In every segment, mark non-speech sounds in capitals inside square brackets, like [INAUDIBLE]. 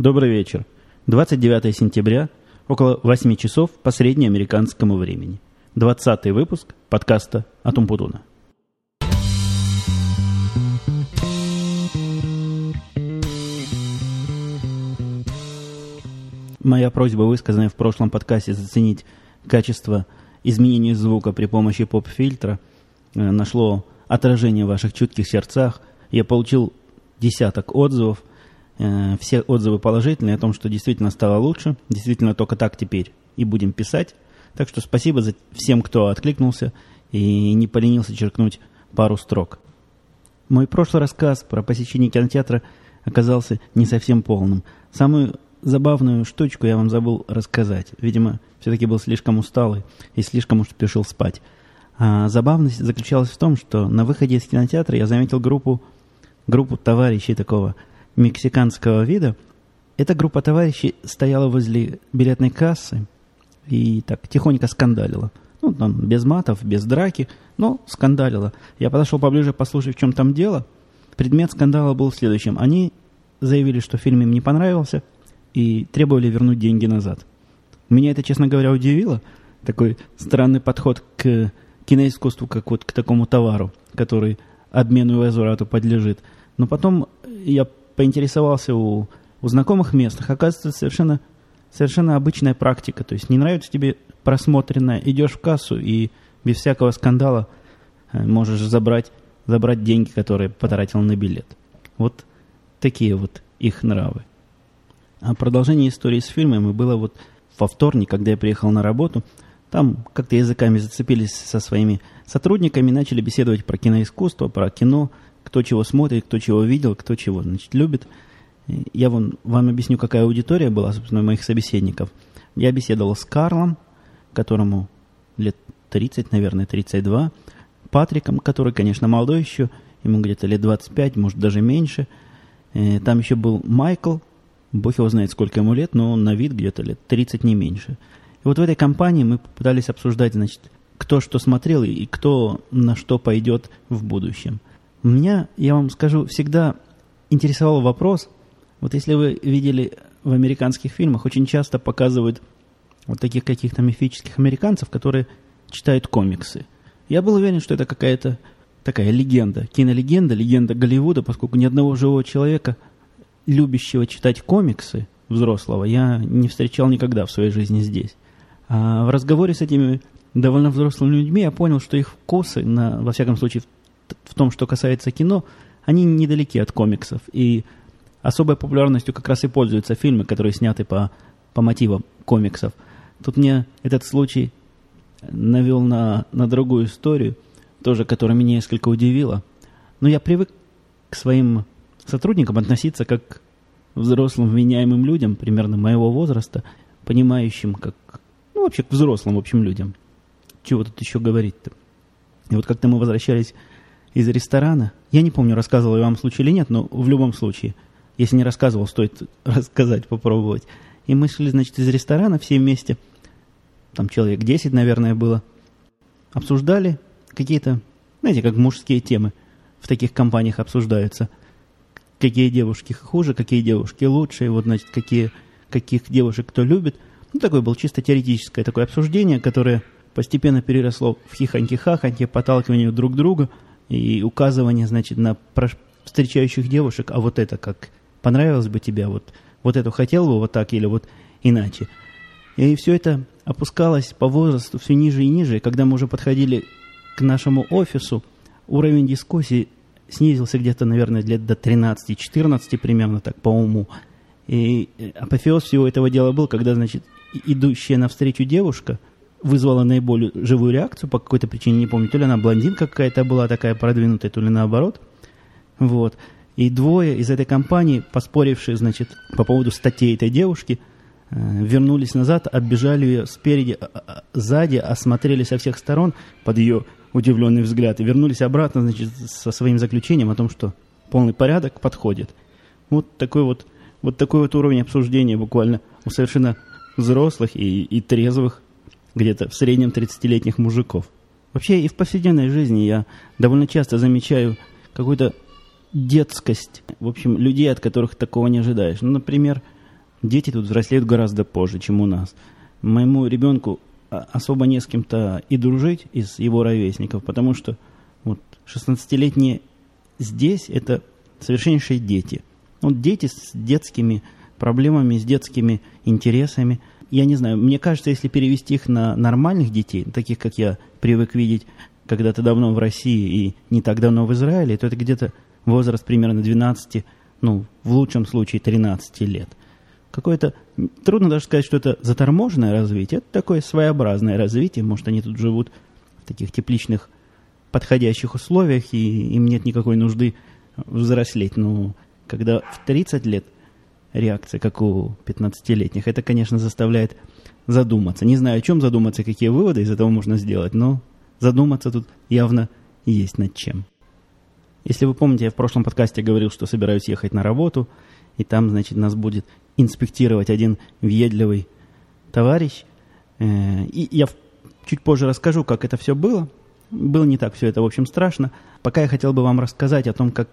Добрый вечер. 29 сентября, около 8 часов по среднеамериканскому времени. 20 выпуск подкаста Атумпутуна. Моя просьба, высказанная в прошлом подкасте, заценить качество изменения звука при помощи поп-фильтра, э, нашло отражение в ваших чутких сердцах. Я получил десяток отзывов – все отзывы положительные о том, что действительно стало лучше, действительно только так теперь и будем писать. Так что спасибо за всем, кто откликнулся и не поленился черкнуть пару строк. Мой прошлый рассказ про посещение кинотеатра оказался не совсем полным. Самую забавную штучку я вам забыл рассказать. Видимо, все-таки был слишком усталый и слишком уж спешил спать. А забавность заключалась в том, что на выходе из кинотеатра я заметил группу, группу товарищей такого – мексиканского вида. Эта группа товарищей стояла возле билетной кассы и так тихонько скандалила. Ну, там, без матов, без драки, но скандалила. Я подошел поближе послушать, в чем там дело. Предмет скандала был в следующем. Они заявили, что фильм им не понравился, и требовали вернуть деньги назад. Меня это, честно говоря, удивило. Такой странный подход к киноискусству, как вот к такому товару, который обмену и возврату подлежит. Но потом я поинтересовался у, у знакомых местных, оказывается, совершенно, совершенно обычная практика. То есть не нравится тебе просмотренное, идешь в кассу и без всякого скандала э, можешь забрать, забрать деньги, которые потратил на билет. Вот такие вот их нравы. А продолжение истории с фильмами было вот во вторник, когда я приехал на работу. Там как-то языками зацепились со своими сотрудниками, начали беседовать про киноискусство, про кино, кто чего смотрит, кто чего видел, кто чего, значит, любит. Я вон, вам объясню, какая аудитория была, собственно, моих собеседников. Я беседовал с Карлом, которому лет 30, наверное, 32, Патриком, который, конечно, молодой еще, ему где-то лет 25, может, даже меньше. Э, там еще был Майкл, бог его знает, сколько ему лет, но на вид где-то лет 30, не меньше. И вот в этой компании мы попытались обсуждать, значит, кто что смотрел и кто на что пойдет в будущем – меня, я вам скажу, всегда интересовал вопрос, вот если вы видели в американских фильмах, очень часто показывают вот таких каких-то мифических американцев, которые читают комиксы. Я был уверен, что это какая-то такая легенда, кинолегенда, легенда Голливуда, поскольку ни одного живого человека, любящего читать комиксы взрослого, я не встречал никогда в своей жизни здесь. А в разговоре с этими довольно взрослыми людьми я понял, что их вкусы, на, во всяком случае, в том, что касается кино, они недалеки от комиксов. И особой популярностью как раз и пользуются фильмы, которые сняты по, по мотивам комиксов. Тут мне этот случай навел на, на другую историю, тоже, которая меня несколько удивила. Но я привык к своим сотрудникам относиться как к взрослым вменяемым людям, примерно моего возраста, понимающим, как, ну, вообще к взрослым, в общем, людям. Чего тут еще говорить-то? И вот как-то мы возвращались из ресторана. Я не помню, рассказывал я вам случай или нет, но в любом случае, если не рассказывал, стоит [LAUGHS] рассказать, попробовать. И мы шли, значит, из ресторана все вместе, там человек 10, наверное, было, обсуждали какие-то, знаете, как мужские темы в таких компаниях обсуждаются. Какие девушки хуже, какие девушки лучше, и вот, значит, какие, каких девушек кто любит. Ну, такое было чисто теоретическое такое обсуждение, которое постепенно переросло в хихоньки-хахоньки, подталкивание друг друга – и указывание, значит, на встречающих девушек, а вот это как понравилось бы тебе, вот, вот эту хотел бы вот так или вот иначе. И все это опускалось по возрасту все ниже и ниже, и когда мы уже подходили к нашему офису, уровень дискуссии снизился где-то, наверное, лет до 13-14 примерно так по уму. И апофеоз всего этого дела был, когда, значит, идущая навстречу девушка – вызвала наиболее живую реакцию по какой-то причине, не помню, то ли она блондинка какая-то была такая продвинутая, то ли наоборот. Вот. И двое из этой компании, поспорившие, значит, по поводу статей этой девушки, э, вернулись назад, оббежали ее спереди, а, а, сзади, осмотрели со всех сторон под ее удивленный взгляд и вернулись обратно, значит, со своим заключением о том, что полный порядок подходит. Вот такой вот, вот такой вот уровень обсуждения буквально у совершенно взрослых и, и трезвых где-то в среднем 30-летних мужиков. Вообще и в повседневной жизни я довольно часто замечаю какую-то детскость, в общем, людей, от которых такого не ожидаешь. Ну, например, дети тут взрослеют гораздо позже, чем у нас. Моему ребенку а, особо не с кем-то и дружить из его ровесников, потому что вот 16-летние здесь это совершеннейшие дети. Вот дети с детскими проблемами, с детскими интересами. Я не знаю, мне кажется, если перевести их на нормальных детей, таких, как я привык видеть когда-то давно в России и не так давно в Израиле, то это где-то возраст примерно 12, ну, в лучшем случае 13 лет. Какое-то, трудно даже сказать, что это заторможенное развитие, это такое своеобразное развитие, может, они тут живут в таких тепличных подходящих условиях, и им нет никакой нужды взрослеть. Но когда в 30 лет реакция, как у 15-летних, это, конечно, заставляет задуматься. Не знаю, о чем задуматься, какие выводы из этого можно сделать, но задуматься тут явно есть над чем. Если вы помните, я в прошлом подкасте говорил, что собираюсь ехать на работу, и там, значит, нас будет инспектировать один въедливый товарищ. Э, и я чуть позже расскажу, как это все было. Было не так все это, в общем, страшно. Пока я хотел бы вам рассказать о том, как,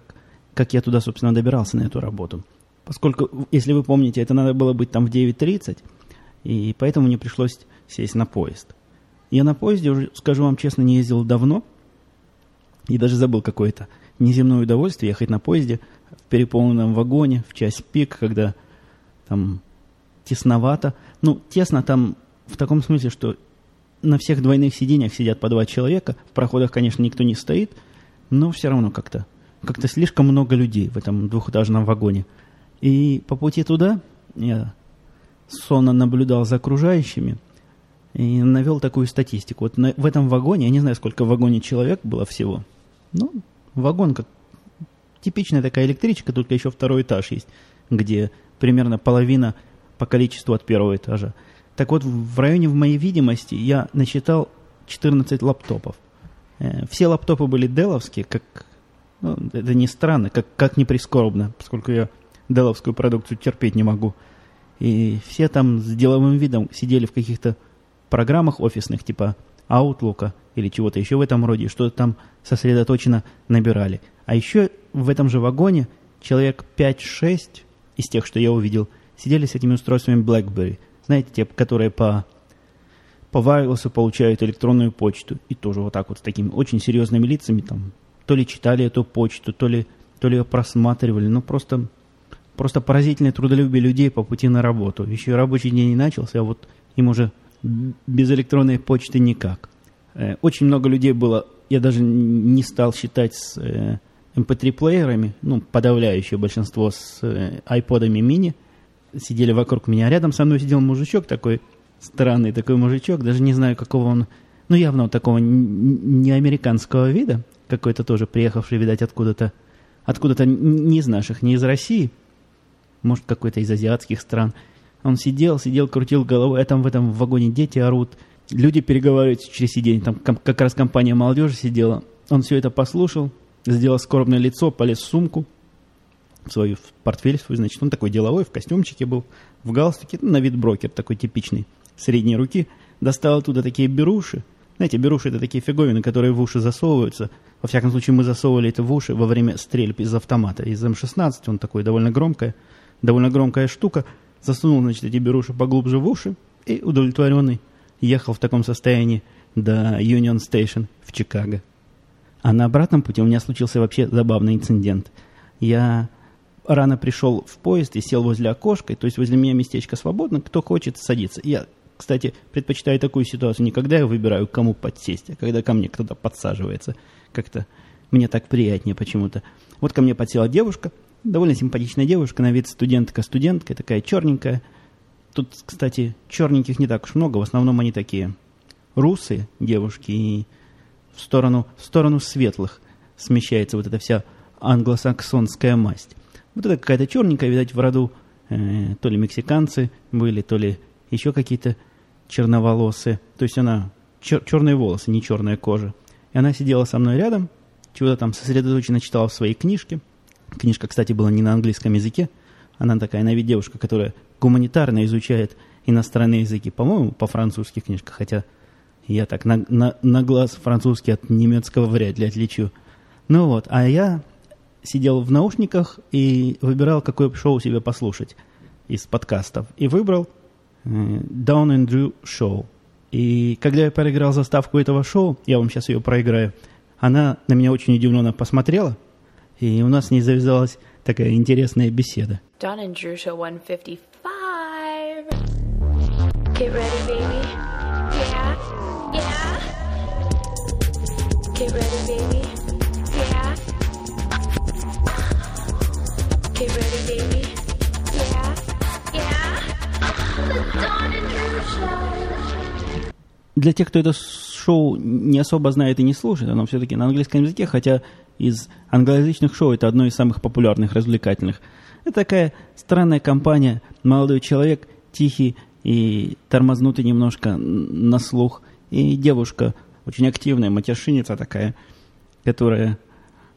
как я туда, собственно, добирался на эту работу. Поскольку, если вы помните, это надо было быть там в 9.30, и поэтому мне пришлось сесть на поезд. Я на поезде, уже, скажу вам честно, не ездил давно, и даже забыл какое-то неземное удовольствие ехать на поезде в переполненном вагоне в час пик, когда там тесновато. Ну, тесно там в таком смысле, что на всех двойных сиденьях сидят по два человека. В проходах, конечно, никто не стоит, но все равно как-то как-то слишком много людей в этом двухэтажном вагоне. И по пути туда я сонно наблюдал за окружающими и навел такую статистику. Вот на, в этом вагоне, я не знаю, сколько в вагоне человек было всего, ну, вагон как типичная такая электричка, только еще второй этаж есть, где примерно половина по количеству от первого этажа. Так вот, в районе в моей видимости я насчитал 14 лаптопов. Э, все лаптопы были деловские, как ну, это не странно, как, как не прискорбно, поскольку я деловскую продукцию терпеть не могу. И все там с деловым видом сидели в каких-то программах офисных, типа Outlook или чего-то еще в этом роде, что-то там сосредоточенно набирали. А еще в этом же вагоне человек 5-6 из тех, что я увидел, сидели с этими устройствами BlackBerry. Знаете, те, которые по, по wireless получают электронную почту. И тоже вот так вот с такими очень серьезными лицами там то ли читали эту почту, то ли, то ли ее просматривали. Ну, просто, просто поразительное трудолюбие людей по пути на работу. Еще рабочий день не начался, а вот им уже без электронной почты никак. Э, очень много людей было, я даже не стал считать с MP3-плеерами, э, эм ну, подавляющее большинство с айподами мини, сидели вокруг меня. Рядом со мной сидел мужичок такой, странный такой мужичок, даже не знаю, какого он, ну, явно такого не американского вида, какой-то тоже приехавший, видать, откуда-то, откуда-то не из наших, не из России, может, какой-то из азиатских стран – он сидел, сидел, крутил головой, а там в этом вагоне дети орут. Люди переговариваются через сиденье. Там как раз компания молодежи сидела. Он все это послушал, сделал скорбное лицо, полез в сумку, в свою в портфель свой, значит, он такой деловой, в костюмчике был, в галстуке, ну, на вид брокер такой типичный, средней руки, достал оттуда такие беруши. Знаете, беруши это такие фиговины, которые в уши засовываются. Во всяком случае, мы засовывали это в уши во время стрельб из автомата. Из М-16 он такой довольно громкая, довольно громкая штука – засунул, значит, эти беруши поглубже в уши и удовлетворенный ехал в таком состоянии до Union Station в Чикаго. А на обратном пути у меня случился вообще забавный инцидент. Я рано пришел в поезд и сел возле окошка, то есть возле меня местечко свободно, кто хочет садиться. Я, кстати, предпочитаю такую ситуацию не когда я выбираю, кому подсесть, а когда ко мне кто-то подсаживается. Как-то мне так приятнее почему-то. Вот ко мне подсела девушка, Довольно симпатичная девушка, на вид студентка-студентка, такая черненькая. Тут, кстати, черненьких не так уж много, в основном они такие русые девушки, и в сторону, в сторону светлых смещается вот эта вся англосаксонская масть. Вот это какая-то черненькая, видать, в роду э, то ли мексиканцы были, то ли еще какие-то черноволосые. То есть она чер- черные волосы, не черная кожа. И она сидела со мной рядом, чего-то там сосредоточенно читала в своей книжке – Книжка, кстати, была не на английском языке. Она такая, на вид девушка, которая гуманитарно изучает иностранные языки. По-моему, по-французски книжка, хотя я так на, на, на глаз французский от немецкого вряд ли отличу. Ну вот, а я сидел в наушниках и выбирал, какое шоу себе послушать. из подкастов и выбрал э, Down and Drew Show. И когда я проиграл заставку этого шоу, я вам сейчас ее проиграю, она на меня очень удивленно посмотрела, и у нас с ней завязалась такая интересная беседа. Don and Drew Show 155. Get ready, baby. Yeah, yeah. Get ready, baby. Yeah. Get ready, baby. Yeah, yeah. The Don and Drew Show. Для тех, кто это шоу не особо знает и не слушает, оно все-таки на английском языке, хотя из англоязычных шоу это одно из самых популярных, развлекательных. Это такая странная компания, молодой человек, тихий и тормознутый немножко на слух, и девушка очень активная, матершинница такая, которая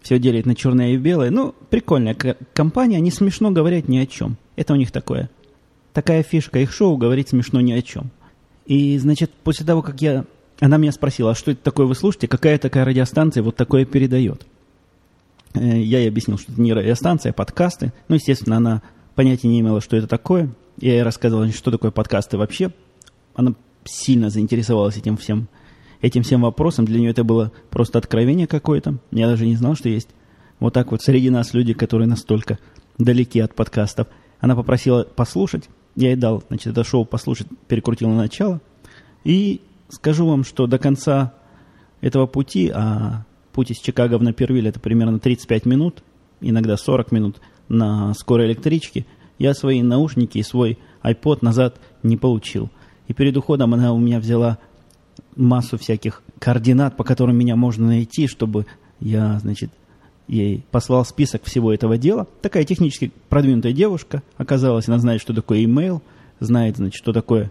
все делит на черное и белое. Ну, прикольная компания, они смешно говорят ни о чем. Это у них такое. Такая фишка их шоу, говорить смешно ни о чем. И, значит, после того, как я... Она меня спросила, а что это такое вы слушаете, какая такая радиостанция вот такое передает? Э, Я ей объяснил, что это не радиостанция, а подкасты. Ну, естественно, она понятия не имела, что это такое. Я ей рассказывал, что такое подкасты вообще. Она сильно заинтересовалась этим всем, этим всем вопросом. Для нее это было просто откровение какое-то. Я даже не знал, что есть вот так вот среди нас люди, которые настолько далеки от подкастов. Она попросила послушать. Я ей дал, значит, это шоу послушать, перекрутил на начало. И скажу вам, что до конца этого пути, а путь из Чикаго в Напервиль это примерно 35 минут, иногда 40 минут на скорой электричке, я свои наушники и свой iPod назад не получил. И перед уходом она у меня взяла массу всяких координат, по которым меня можно найти, чтобы я, значит, ей послал список всего этого дела. Такая технически продвинутая девушка оказалась, она знает, что такое email, знает, значит, что такое,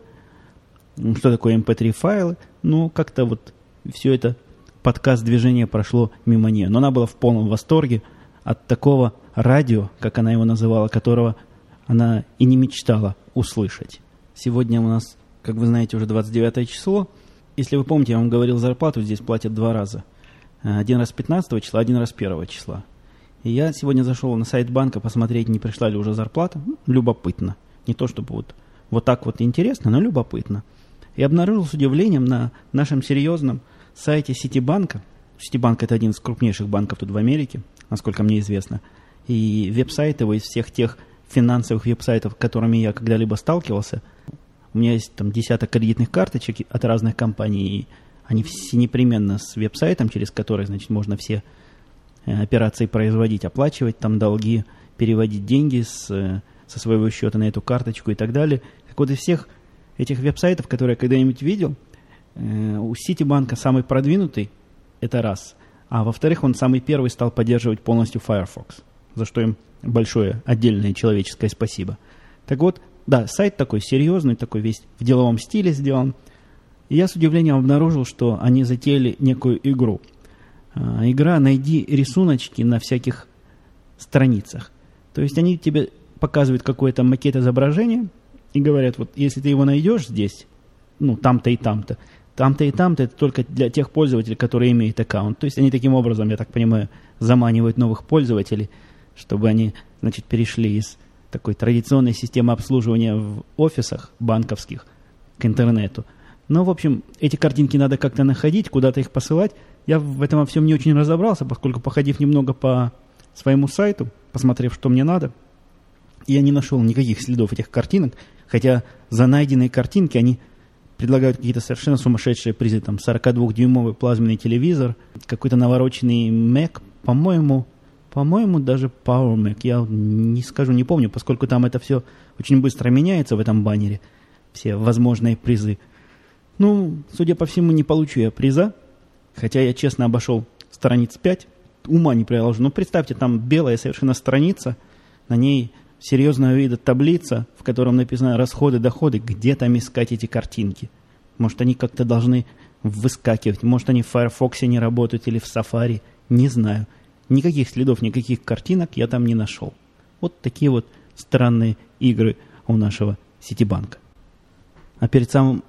что такое mp3 файлы. Ну, как-то вот все это подкаст движения прошло мимо нее. Но она была в полном восторге от такого радио, как она его называла, которого она и не мечтала услышать. Сегодня у нас, как вы знаете, уже 29 число. Если вы помните, я вам говорил, зарплату здесь платят два раза. Э, Один раз 15 числа, один раз 1 числа. И я сегодня зашел на сайт банка посмотреть, не пришла ли уже зарплата. Ну, любопытно. Не то чтобы вот, вот так вот интересно, но любопытно. И обнаружил с удивлением на нашем серьезном сайте Ситибанка. Ситибанк это один из крупнейших банков тут в Америке, насколько мне известно. И веб-сайт его из всех тех финансовых веб-сайтов, которыми я когда-либо сталкивался. У меня есть там десяток кредитных карточек от разных компаний, и они все непременно с веб-сайтом, через который, значит, можно все э, операции производить, оплачивать там долги, переводить деньги с, э, со своего счета на эту карточку и так далее. Так вот, из всех этих веб-сайтов, которые я когда-нибудь видел, у Ситибанка самый продвинутый, это раз. А во-вторых, он самый первый стал поддерживать полностью Firefox, за что им большое отдельное человеческое спасибо. Так вот, да, сайт такой серьезный, такой весь в деловом стиле сделан. И я с удивлением обнаружил, что они затеяли некую игру. А, игра «Найди рисуночки на всяких страницах». То есть они тебе показывают какой-то макет изображения и говорят, вот если ты его найдешь здесь, ну, там-то и там-то, там-то и там-то это только для тех пользователей, которые имеют аккаунт. То есть они таким образом, я так понимаю, заманивают новых пользователей, чтобы они, значит, перешли из такой традиционной системы обслуживания в офисах банковских к интернету. Но, в общем, эти картинки надо как-то находить, куда-то их посылать. Я в этом во всем не очень разобрался, поскольку, походив немного по своему сайту, посмотрев, что мне надо, я не нашел никаких следов этих картинок, хотя за найденные картинки они предлагают какие-то совершенно сумасшедшие призы, там 42-дюймовый плазменный телевизор, какой-то навороченный Mac, по-моему, по-моему, даже Power Mac, я не скажу, не помню, поскольку там это все очень быстро меняется в этом баннере, все возможные призы. Ну, судя по всему, не получу я приза, хотя я честно обошел страниц 5, ума не приложу. Ну, представьте, там белая совершенно страница, на ней серьезного вида таблица, в котором написано расходы, доходы, где там искать эти картинки. Может, они как-то должны выскакивать, может, они в Firefox не работают или в Safari, не знаю. Никаких следов, никаких картинок я там не нашел. Вот такие вот странные игры у нашего Ситибанка. А перед, самым,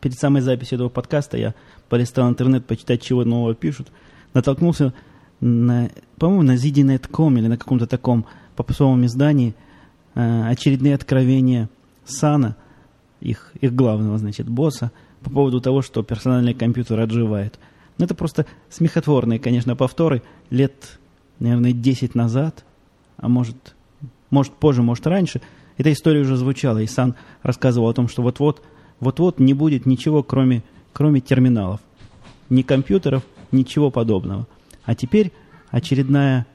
перед самой записью этого подкаста я полистал интернет почитать, чего нового пишут. Натолкнулся на, по-моему, на ZDNet.com или на каком-то таком попсовом издании э, очередные откровения Сана, их, их главного, значит, босса, по поводу того, что персональный компьютер отживает. Ну, это просто смехотворные, конечно, повторы лет, наверное, 10 назад, а может, может позже, может раньше. Эта история уже звучала, и Сан рассказывал о том, что вот-вот, вот-вот не будет ничего, кроме, кроме терминалов. Ни компьютеров, ничего подобного. А теперь очередная,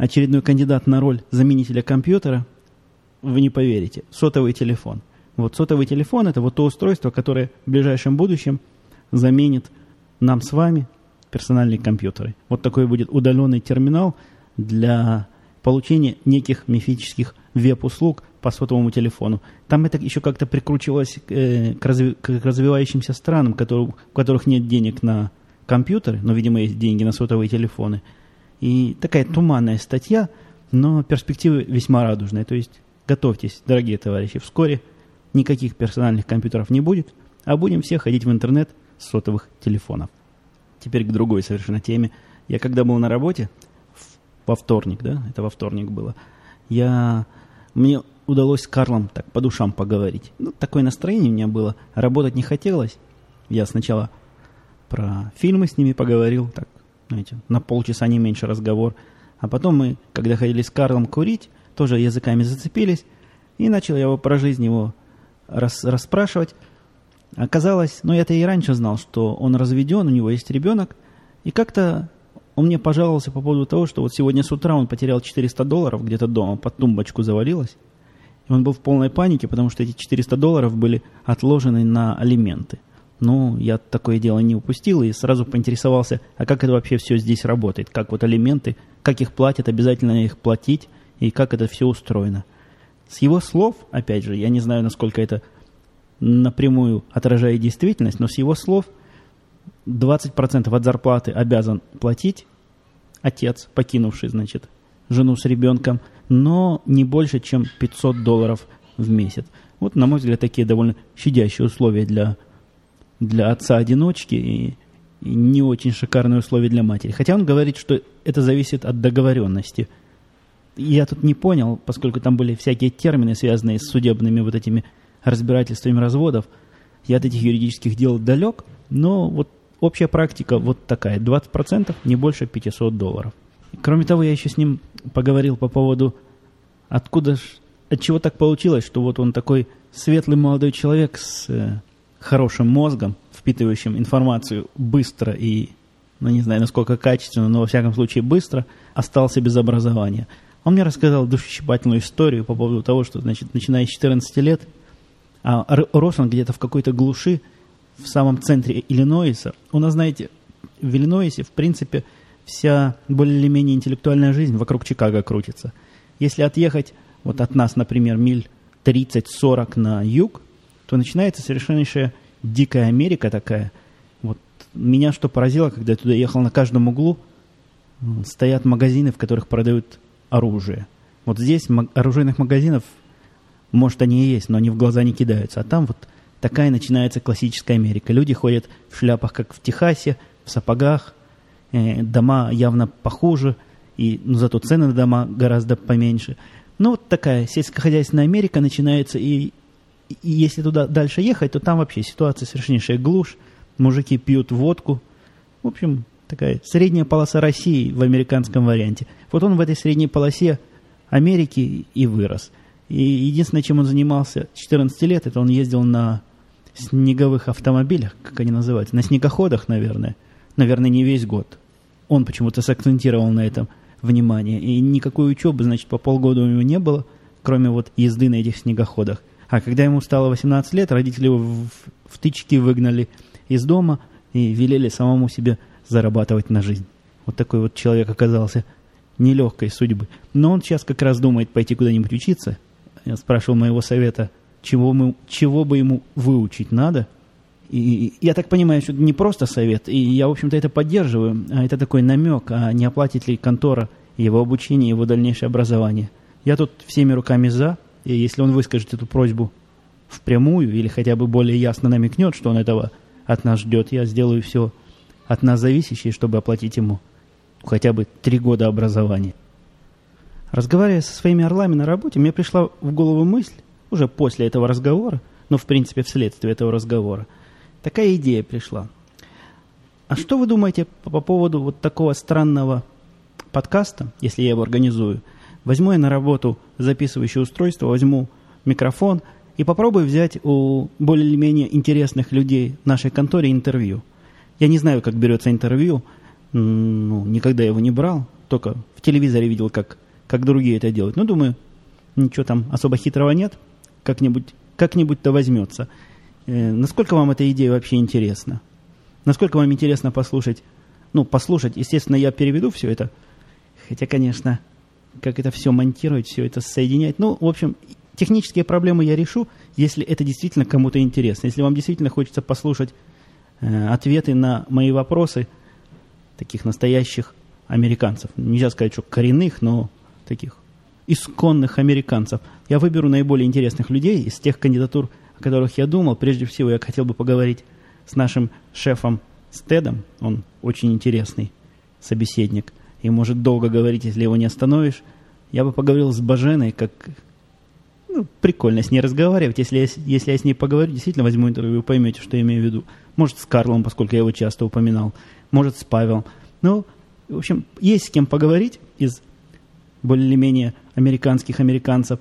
очередной кандидат на роль заменителя компьютера, вы не поверите, сотовый телефон. Вот сотовый телефон – это вот то устройство, которое в ближайшем будущем заменит нам с вами персональные компьютеры. Вот такой будет удаленный терминал для получения неких мифических веб-услуг по сотовому телефону. Там это еще как-то прикручивалось э, к, разви- к развивающимся странам, которые, у которых нет денег на компьютеры, но, видимо, есть деньги на сотовые телефоны. И такая туманная статья, но перспективы весьма радужные. То есть готовьтесь, дорогие товарищи, вскоре никаких персональных компьютеров не будет, а будем все ходить в интернет с сотовых телефонов. Теперь к другой совершенно теме. Я когда был на работе, во вторник, да, это во вторник было, я, мне удалось с Карлом так по душам поговорить. Ну, такое настроение у меня было, работать не хотелось. Я сначала про фильмы с ними поговорил, так, знаете, на полчаса не меньше разговор. А потом мы, когда ходили с Карлом курить, тоже языками зацепились, и начал я его про жизнь его рас, расспрашивать. Оказалось, ну я-то и раньше знал, что он разведен, у него есть ребенок, и как-то он мне пожаловался по поводу того, что вот сегодня с утра он потерял 400 долларов где-то дома, под тумбочку завалилось. И он был в полной панике, потому что эти 400 долларов были отложены на алименты. Ну, я такое дело не упустил и сразу поинтересовался, а как это вообще все здесь работает? Как вот алименты, как их платят, обязательно их платить и как это все устроено? С его слов, опять же, я не знаю, насколько это напрямую отражает действительность, но с его слов 20% от зарплаты обязан платить отец, покинувший, значит, жену с ребенком, но не больше, чем 500 долларов в месяц. Вот, на мой взгляд, такие довольно щадящие условия для, для отца-одиночки и, и не очень шикарные условия для матери. Хотя он говорит, что это зависит от договоренности. Я тут не понял, поскольку там были всякие термины, связанные с судебными вот этими разбирательствами разводов. Я от этих юридических дел далек, но вот общая практика вот такая. 20%, не больше 500 долларов. Кроме того, я еще с ним поговорил по поводу, откуда ж, от чего так получилось, что вот он такой светлый молодой человек с э, хорошим мозгом, впитывающим информацию быстро и, ну не знаю, насколько качественно, но во всяком случае быстро, остался без образования. Он мне рассказал душещипательную историю по поводу того, что, значит, начиная с 14 лет, а рос он где-то в какой-то глуши, в самом центре Иллинойса. У нас, знаете, в Иллинойсе, в принципе, вся более или менее интеллектуальная жизнь вокруг Чикаго крутится. Если отъехать вот от нас, например, миль 30-40 на юг, то начинается совершеннейшая дикая Америка такая. Вот меня что поразило, когда я туда ехал, на каждом углу стоят магазины, в которых продают оружие. Вот здесь оружейных магазинов, может, они и есть, но они в глаза не кидаются. А там вот такая начинается классическая Америка. Люди ходят в шляпах, как в Техасе, в сапогах, э, дома явно похуже, и, но зато цены на дома гораздо поменьше. Ну, вот такая сельскохозяйственная Америка начинается, и, и если туда дальше ехать, то там вообще ситуация совершеннейшая глушь, мужики пьют водку. В общем, такая средняя полоса России в американском варианте. Вот он в этой средней полосе Америки и вырос. И единственное, чем он занимался 14 лет, это он ездил на снеговых автомобилях, как они называются, на снегоходах, наверное. Наверное, не весь год. Он почему-то сакцентировал на этом внимание. И никакой учебы, значит, по полгода у него не было, кроме вот езды на этих снегоходах. А когда ему стало 18 лет, родители его в, в тычки выгнали из дома и велели самому себе зарабатывать на жизнь. Вот такой вот человек оказался нелегкой судьбы. Но он сейчас как раз думает пойти куда-нибудь учиться. Я спрашивал моего совета – чего, мы, чего бы ему выучить надо. И я так понимаю, что это не просто совет, и я, в общем-то, это поддерживаю, а это такой намек, а не оплатит ли контора его обучение, его дальнейшее образование. Я тут всеми руками за, и если он выскажет эту просьбу впрямую или хотя бы более ясно намекнет, что он этого от нас ждет, я сделаю все от нас зависящее, чтобы оплатить ему хотя бы три года образования. Разговаривая со своими орлами на работе, мне пришла в голову мысль, уже после этого разговора, но в принципе вследствие этого разговора, такая идея пришла. А что вы думаете по, по поводу вот такого странного подкаста, если я его организую? Возьму я на работу записывающее устройство, возьму микрофон и попробую взять у более-менее интересных людей в нашей конторе интервью. Я не знаю, как берется интервью, ну, никогда его не брал, только в телевизоре видел, как, как другие это делают. Ну, думаю, ничего там особо хитрого нет, как-нибудь как-нибудь-то возьмется. Э, насколько вам эта идея вообще интересна? Насколько вам интересно послушать? Ну, послушать, естественно, я переведу все это, хотя, конечно, как это все монтировать, все это соединять. Ну, в общем, технические проблемы я решу, если это действительно кому-то интересно. Если вам действительно хочется послушать э, ответы на мои вопросы таких настоящих американцев. Нельзя сказать, что коренных, но таких исконных американцев. Я выберу наиболее интересных людей из тех кандидатур, о которых я думал. Прежде всего, я хотел бы поговорить с нашим шефом Стедом. Он очень интересный собеседник и может долго говорить, если его не остановишь. Я бы поговорил с Баженой, как ну, прикольно с ней разговаривать. Если я, если я с ней поговорю, действительно возьму интервью, вы поймете, что я имею в виду. Может, с Карлом, поскольку я его часто упоминал. Может, с Павелом. Ну, в общем, есть с кем поговорить из более-менее американских американцев.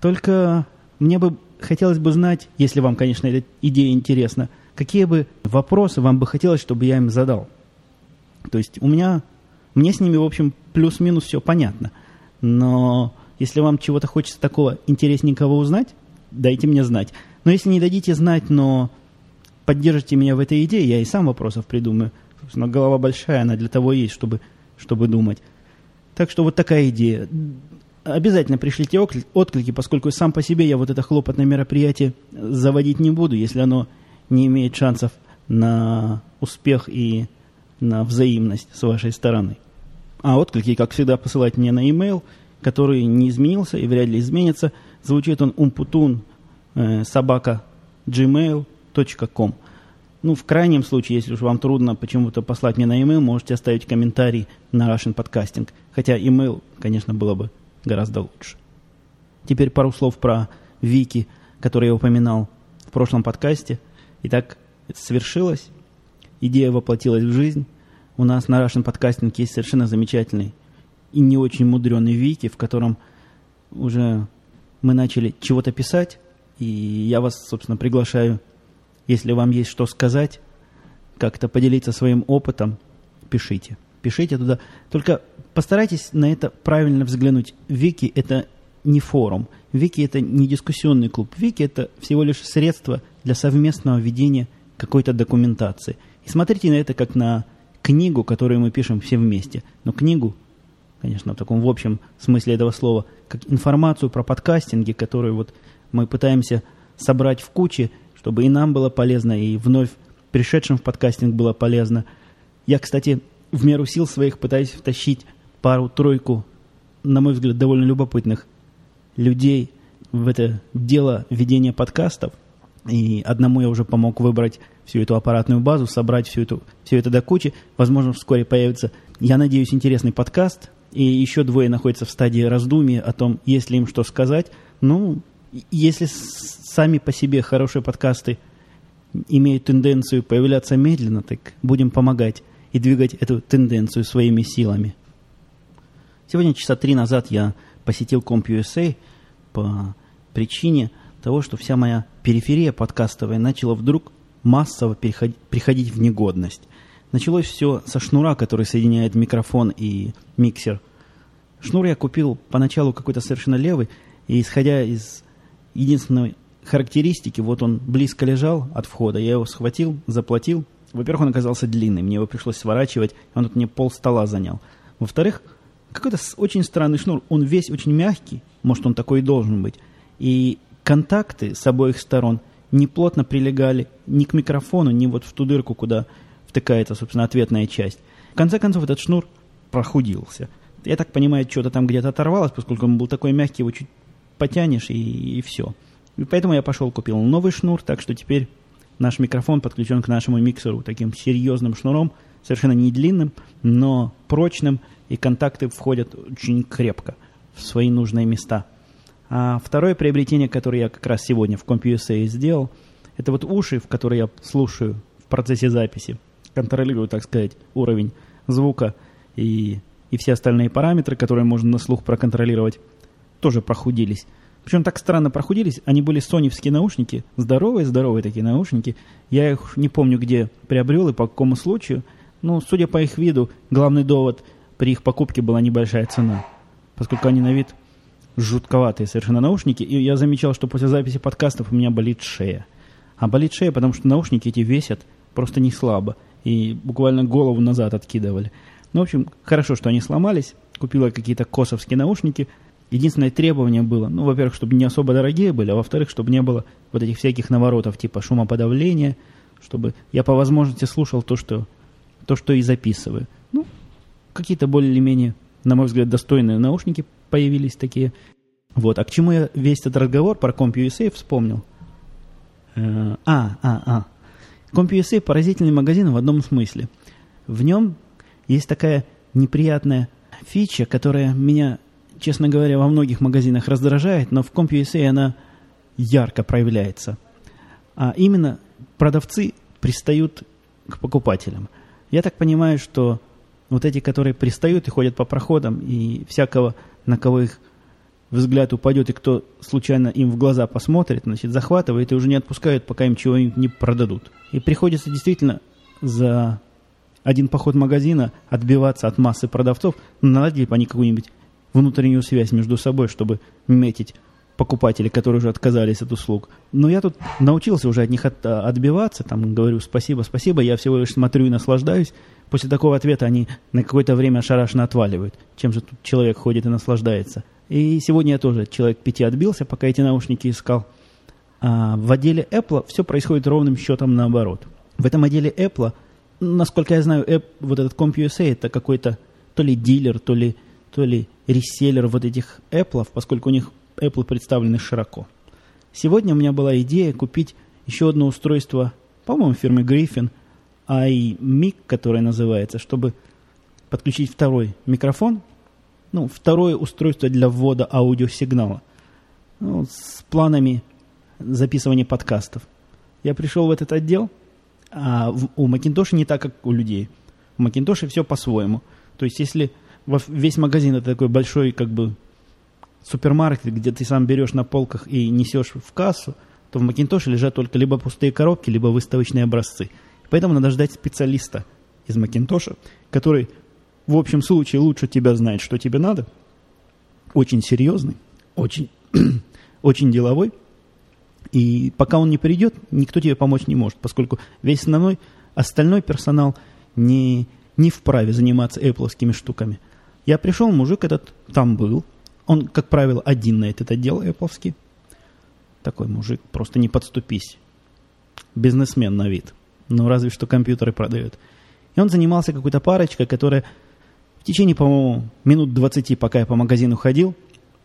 Только мне бы хотелось бы знать, если вам, конечно, эта идея интересна, какие бы вопросы вам бы хотелось, чтобы я им задал. То есть у меня, мне с ними, в общем, плюс-минус все понятно. Но если вам чего-то хочется такого интересненького узнать, дайте мне знать. Но если не дадите знать, но поддержите меня в этой идее, я и сам вопросов придумаю. Собственно, голова большая, она для того есть, чтобы, чтобы думать. Так что вот такая идея. Обязательно пришлите отклики, поскольку сам по себе я вот это хлопотное мероприятие заводить не буду, если оно не имеет шансов на успех и на взаимность с вашей стороны. А отклики, как всегда, посылать мне на e-mail, который не изменился и вряд ли изменится. Звучит он умпутун э, собака gmail.com. Ну, в крайнем случае, если уж вам трудно почему-то послать мне на e-mail, можете оставить комментарий на Russian Podcasting. Хотя e-mail, конечно, было бы гораздо лучше. Теперь пару слов про Вики, который я упоминал в прошлом подкасте. Итак, свершилось. Идея воплотилась в жизнь. У нас на Russian Podcasting есть совершенно замечательный и не очень мудреный Вики, в котором уже мы начали чего-то писать. И я вас, собственно, приглашаю если вам есть что сказать, как-то поделиться своим опытом, пишите. Пишите туда. Только постарайтесь на это правильно взглянуть. Вики – это не форум. Вики – это не дискуссионный клуб. Вики – это всего лишь средство для совместного ведения какой-то документации. И смотрите на это как на книгу, которую мы пишем все вместе. Но книгу, конечно, в таком в общем смысле этого слова, как информацию про подкастинги, которую вот мы пытаемся собрать в куче – чтобы и нам было полезно, и вновь пришедшим в подкастинг было полезно. Я, кстати, в меру сил своих пытаюсь втащить пару-тройку, на мой взгляд, довольно любопытных людей в это дело ведения подкастов. И одному я уже помог выбрать всю эту аппаратную базу, собрать всю эту, все это до кучи. Возможно, вскоре появится, я надеюсь, интересный подкаст. И еще двое находятся в стадии раздумий о том, есть ли им что сказать. Ну, если сами по себе хорошие подкасты имеют тенденцию появляться медленно, так будем помогать и двигать эту тенденцию своими силами. Сегодня часа три назад я посетил CompUSA по причине того, что вся моя периферия подкастовая начала вдруг массово переходить, приходить в негодность. Началось все со шнура, который соединяет микрофон и миксер. Шнур я купил поначалу какой-то совершенно левый, и исходя из единственной характеристики, вот он близко лежал от входа, я его схватил, заплатил. Во-первых, он оказался длинный, мне его пришлось сворачивать, он тут мне пол стола занял. Во-вторых, какой-то очень странный шнур, он весь очень мягкий, может, он такой и должен быть. И контакты с обоих сторон не плотно прилегали ни к микрофону, ни вот в ту дырку, куда втыкается, собственно, ответная часть. В конце концов, этот шнур прохудился. Я так понимаю, что-то там где-то оторвалось, поскольку он был такой мягкий, его чуть потянешь и, и все. И поэтому я пошел купил новый шнур, так что теперь наш микрофон подключен к нашему миксеру таким серьезным шнуром, совершенно не длинным, но прочным, и контакты входят очень крепко в свои нужные места. А второе приобретение, которое я как раз сегодня в CompUSA сделал, это вот уши, в которые я слушаю в процессе записи, контролирую, так сказать, уровень звука и, и все остальные параметры, которые можно на слух проконтролировать, тоже прохудились. Причем так странно прохудились, они были соневские наушники, здоровые-здоровые такие наушники. Я их не помню, где приобрел и по какому случаю. Но, судя по их виду, главный довод при их покупке была небольшая цена, поскольку они на вид жутковатые совершенно наушники. И я замечал, что после записи подкастов у меня болит шея. А болит шея, потому что наушники эти весят просто не слабо. И буквально голову назад откидывали. Ну, в общем, хорошо, что они сломались. Купила какие-то косовские наушники – Единственное требование было, ну, во-первых, чтобы не особо дорогие были, а во-вторых, чтобы не было вот этих всяких наворотов типа шумоподавления, чтобы я по возможности слушал то, что, то, что и записываю. Ну, какие-то более или менее, на мой взгляд, достойные наушники появились такие. Вот, а к чему я весь этот разговор про CompUSA вспомнил? Э, а, а, а. CompUSA поразительный магазин в одном смысле. В нем есть такая неприятная фича, которая меня честно говоря, во многих магазинах раздражает, но в CompUSA она ярко проявляется. А именно продавцы пристают к покупателям. Я так понимаю, что вот эти, которые пристают и ходят по проходам, и всякого, на кого их взгляд упадет, и кто случайно им в глаза посмотрит, значит, захватывает и уже не отпускают, пока им чего-нибудь не продадут. И приходится действительно за один поход магазина отбиваться от массы продавцов, наладили бы они какую-нибудь внутреннюю связь между собой, чтобы метить покупателей, которые уже отказались от услуг. Но я тут научился уже от них от, отбиваться, там говорю спасибо, спасибо, я всего лишь смотрю и наслаждаюсь. После такого ответа они на какое-то время ошарашенно отваливают. Чем же тут человек ходит и наслаждается? И сегодня я тоже человек пяти отбился, пока эти наушники искал. А в отделе Apple все происходит ровным счетом наоборот. В этом отделе Apple, насколько я знаю, App, вот этот CompUSA это какой-то то ли дилер, то ли то ли реселлер вот этих Apple, поскольку у них Apple представлены широко. Сегодня у меня была идея купить еще одно устройство, по-моему, фирмы Griffin, iMic, которое называется, чтобы подключить второй микрофон, ну, второе устройство для ввода аудиосигнала ну, с планами записывания подкастов. Я пришел в этот отдел, а у Macintosh не так, как у людей. У Macintosh все по-своему. То есть, если весь магазин это такой большой как бы супермаркет, где ты сам берешь на полках и несешь в кассу, то в Макинтоше лежат только либо пустые коробки, либо выставочные образцы. Поэтому надо ждать специалиста из Макинтоша, который в общем случае лучше тебя знает, что тебе надо, очень серьезный, очень, [CLEARS THROAT] очень деловой, и пока он не придет, никто тебе помочь не может, поскольку весь основной, остальной персонал не, не вправе заниматься эпловскими штуками – я пришел, мужик этот там был. Он, как правило, один на этот отдел Apple. Такой мужик, просто не подступись. Бизнесмен на вид. Ну, разве что компьютеры продает. И он занимался какой-то парочкой, которая в течение, по-моему, минут 20, пока я по магазину ходил,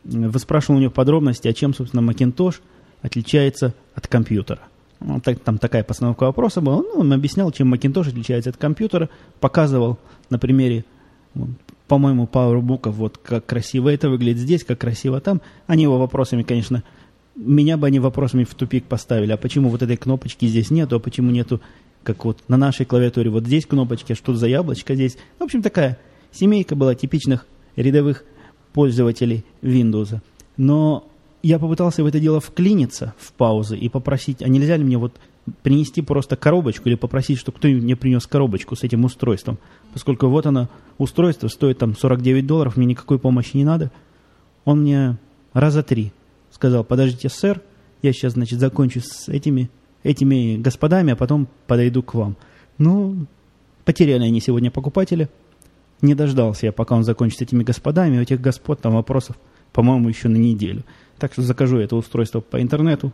выспрашивал у него подробности, о чем, собственно, Macintosh отличается от компьютера. Ну, так, там такая постановка вопроса была. Ну, он объяснял, чем Macintosh отличается от компьютера, показывал на примере по-моему, PowerBook, вот как красиво это выглядит здесь, как красиво там. Они его вопросами, конечно, меня бы они вопросами в тупик поставили. А почему вот этой кнопочки здесь нету, а почему нету, как вот на нашей клавиатуре, вот здесь кнопочки, что за яблочко здесь? В общем, такая семейка была типичных рядовых пользователей Windows. Но я попытался в это дело вклиниться в паузы и попросить, а нельзя ли мне вот принести просто коробочку или попросить, чтобы кто-нибудь мне принес коробочку с этим устройством. Поскольку вот оно, устройство стоит там 49 долларов, мне никакой помощи не надо. Он мне раза три сказал, подождите, сэр, я сейчас, значит, закончу с этими, этими господами, а потом подойду к вам. Ну, потеряли они сегодня покупателя. Не дождался я, пока он закончит этими господами. У этих господ там вопросов, по-моему, еще на неделю. Так что закажу это устройство по интернету,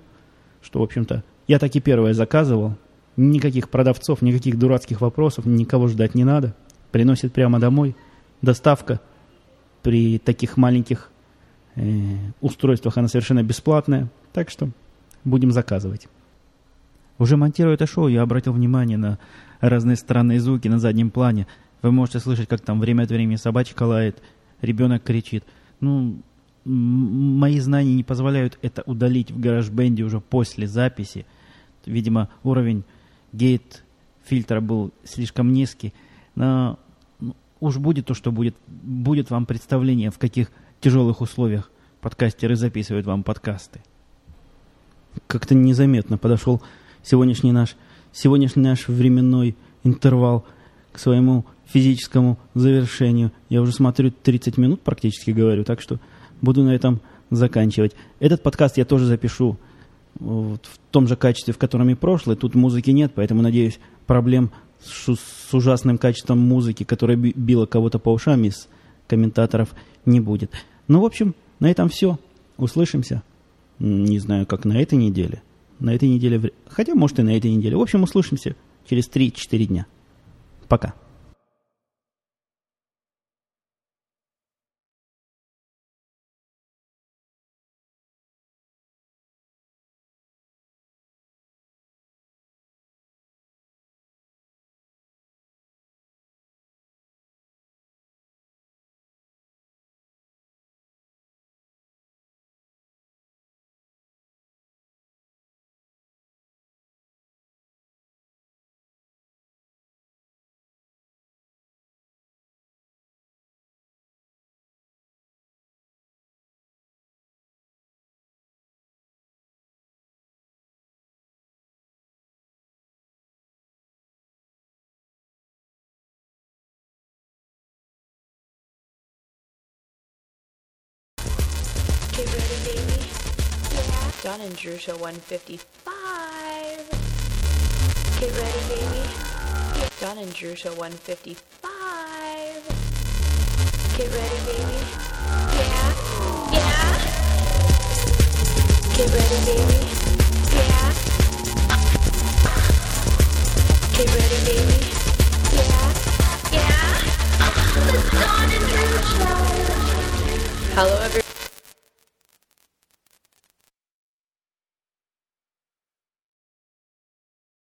что, в общем-то, я так и первое заказывал. Никаких продавцов, никаких дурацких вопросов, никого ждать не надо. Приносит прямо домой. Доставка при таких маленьких э, устройствах, она совершенно бесплатная. Так что будем заказывать. Уже монтируя это шоу, я обратил внимание на разные странные звуки на заднем плане. Вы можете слышать, как там время от времени собачка лает, ребенок кричит. Ну, мои знания не позволяют это удалить в GarageBand уже после записи. Видимо, уровень гейт фильтра был слишком низкий. Но ну, уж будет то, что будет. Будет вам представление, в каких тяжелых условиях подкастеры записывают вам подкасты. Как-то незаметно подошел сегодняшний наш, сегодняшний наш временной интервал к своему физическому завершению. Я уже смотрю 30 минут практически говорю, так что буду на этом заканчивать. Этот подкаст я тоже запишу вот, в том же качестве, в котором и прошлый. Тут музыки нет, поэтому, надеюсь, проблем с, с ужасным качеством музыки, которая била кого-то по ушам из комментаторов, не будет. Ну, в общем, на этом все. Услышимся. Не знаю, как на этой неделе. На этой неделе... Хотя, может, и на этой неделе. В общем, услышимся через 3-4 дня. Пока. Get ready, baby. Yeah. Don and Drew Show 155. Get ready, baby. Don and Drew Show 155. Get ready, baby. Yeah. Yeah. Get ready, baby. Yeah. Get ready, baby. Yeah. Yeah. The and Drew Show. Hello, everyone.